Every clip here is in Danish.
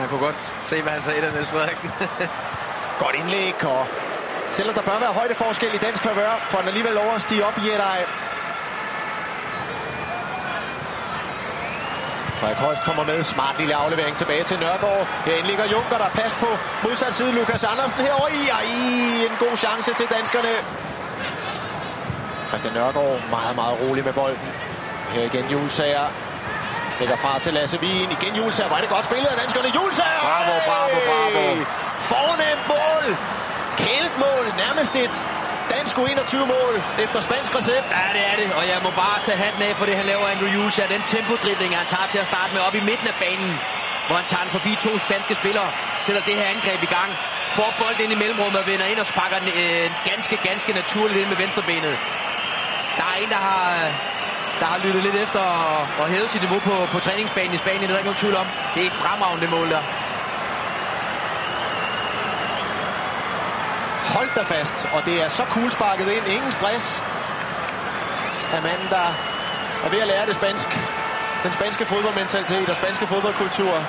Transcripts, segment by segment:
Man kunne godt se, hvad han sagde der, Niels Frederiksen. Godt indlæg, og selvom der bør være højdeforskel i dansk favør, får han alligevel lov at stige op i Jedej. Frederik Højst kommer med. Smart lille aflevering tilbage til Nørgaard. Herinde ligger Junker, der er plads på modsat side. Lukas Andersen herover i. Ej, en god chance til danskerne. Christian Nørgaard meget, meget rolig med bolden. Her igen Julsager. Lægger fra til Lasse Wien. Igen Julsager. Var det godt spillet af danskerne. Julsager! Bravo, bravo, bravo. Fornemt mål. Kælt mål. Nærmest et dansk U21-mål efter spansk recept. Ja, det er det, og jeg må bare tage handen af for det, han laver Andrew. Ja, den tempodribling, han tager til at starte med op i midten af banen, hvor han tager den forbi to spanske spillere, sætter det her angreb i gang, får bolden ind i mellemrummet og vender ind og sparker den øh, ganske, ganske naturligt ind med venstrebenet. Der er en, der har, der har lyttet lidt efter og, og hævet sit niveau på, på træningsbanen i Spanien, det er der ikke nogen tvivl om. Det er et fremragende mål der. Hold da fast, og det er så kuglesparket ind. Ingen stress af manden, der er ved at lære det spansk. Den spanske fodboldmentalitet og spanske fodboldkultur.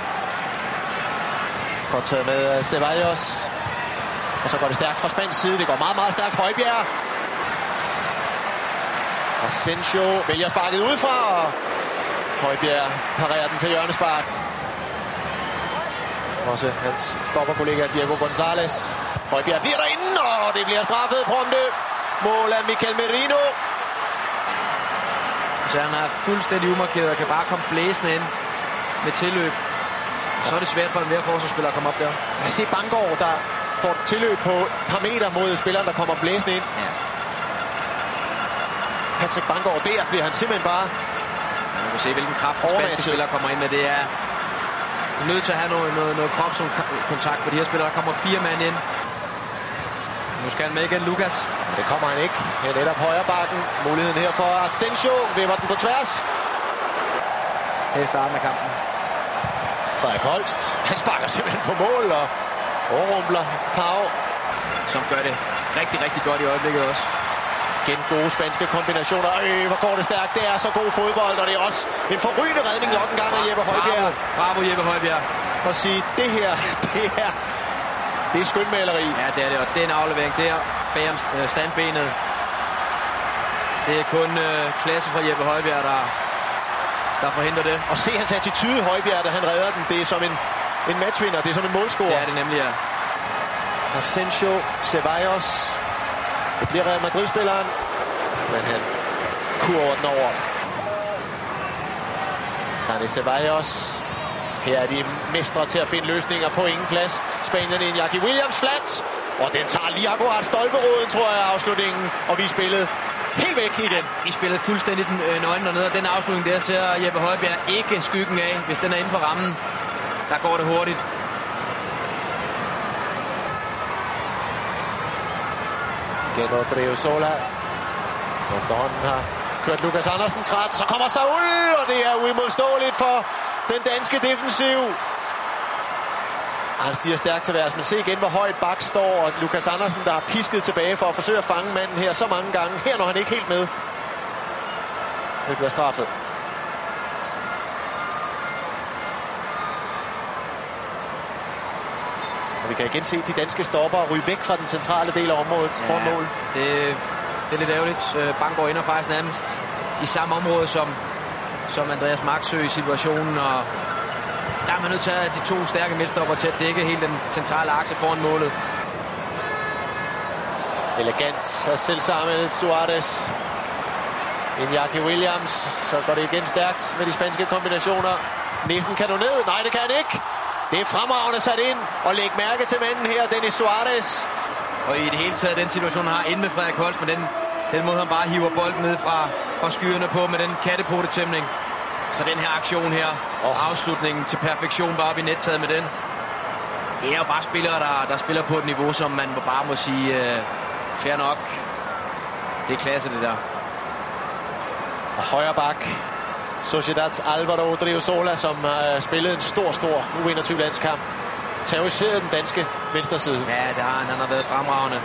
Godt taget med øh, Ceballos. Og så går det stærkt fra spansk side. Det går meget, meget stærkt Højbjerg. Asensio vælger sparket udefra. Og Højbjerg parerer den til hjørnespark. Også hans stopperkollega Diego González. Højbjerg bliver derinde, og det bliver straffet prompte. Mål af Michael Merino. Så han er fuldstændig umarkeret og kan bare komme blæsende ind med tilløb. Så er det svært for en hver forsvarsspiller at komme op der. Jeg ser Bangor, der får tilløb på et par meter mod spilleren, der kommer blæsende ind. Ja. Patrick Bangor, der bliver han simpelthen bare Man kan se, hvilken kraft den spanske spiller kommer ind med. Det er nødt til at have noget, noget, noget kropskontakt på de her spillere. Der kommer fire mand ind. Nu skal han med igen, Lukas. Det kommer han ikke. Her netop højre bakken. Muligheden her for Asensio. Vipper den på tværs. Her i starten af kampen. Frederik Holst. Han sparker simpelthen på mål og overrumpler Pau. Som gør det rigtig, rigtig godt i øjeblikket også. Igen gode spanske kombinationer. Øh, hvor går det stærkt. Det er så god fodbold, og det er også en forrygende redning nok en gang af Jeppe Højbjerg. Bravo, bravo Jeppe Højbjerg. Og sige, det her, det er, det er skønmaleri. Ja, det er det. Og den aflevering der bag øh, standbenet. Det er kun øh, klasse fra Jeppe Højbjerg, der, der forhindrer det. Og se hans attitude, Højbjerg, da han redder den. Det er som en, en matchvinder. Det er som en målscorer. Det er det nemlig, ja. Asensio, Ceballos. Det bliver Real Madrid-spilleren. Men han kurver den over. Dani Ceballos. Her er de mestre til at finde løsninger på ingen plads. Spanierne en Jackie Williams flat. Og den tager lige akkurat stolperåden, tror jeg, afslutningen. Og vi spillede helt væk igen. Vi spillede fuldstændig den øh, nøgne dernede, og den afslutning der ser Jeppe Højbjerg ikke skyggen af, hvis den er inden for rammen. Der går det hurtigt. Igen Odrio Sola. Efterhånden har kørt Lukas Andersen træt. Så kommer Saul, og det er uimodståeligt for den danske defensiv. Han stiger stærkt til værs, men se igen, hvor højt bak står, og Lukas Andersen, der er pisket tilbage for at forsøge at fange manden her så mange gange. Her når han ikke helt med. Det bliver straffet. Og vi kan igen se de danske stopper ryge væk fra den centrale del af området ja. for mål. Det, det er lidt ærgerligt. Øh, Bangor ender faktisk nærmest i samme område som, som Andreas Marksø i situationen, og der er man nødt til at have de to stærke midtstopper til at dække hele den centrale akse foran målet. Elegant og selv samme Suarez. Iñaki Williams. Så går det igen stærkt med de spanske kombinationer. Næsten kan du ned. Nej, det kan han ikke. Det er fremragende sat ind. Og læg mærke til manden her, Dennis Suarez. Og i det hele taget den situation, han har inde med Frederik Holst, med den, den måde, han bare hiver bolden ned fra, fra skyerne på med den kattepotetæmning. Så den her aktion her, Oh. oh. afslutningen til perfektion bare op i nettaget med den. Det er jo bare spillere, der, der spiller på et niveau, som man bare må sige, øh, fair nok. Det er klasse, det der. Og højre bak. Sociedad's Alvaro Odriozola, som øh, har spillet en stor, stor U21-landskamp. Terroriseret den danske venstre side. Ja, det har han. Han har været fremragende.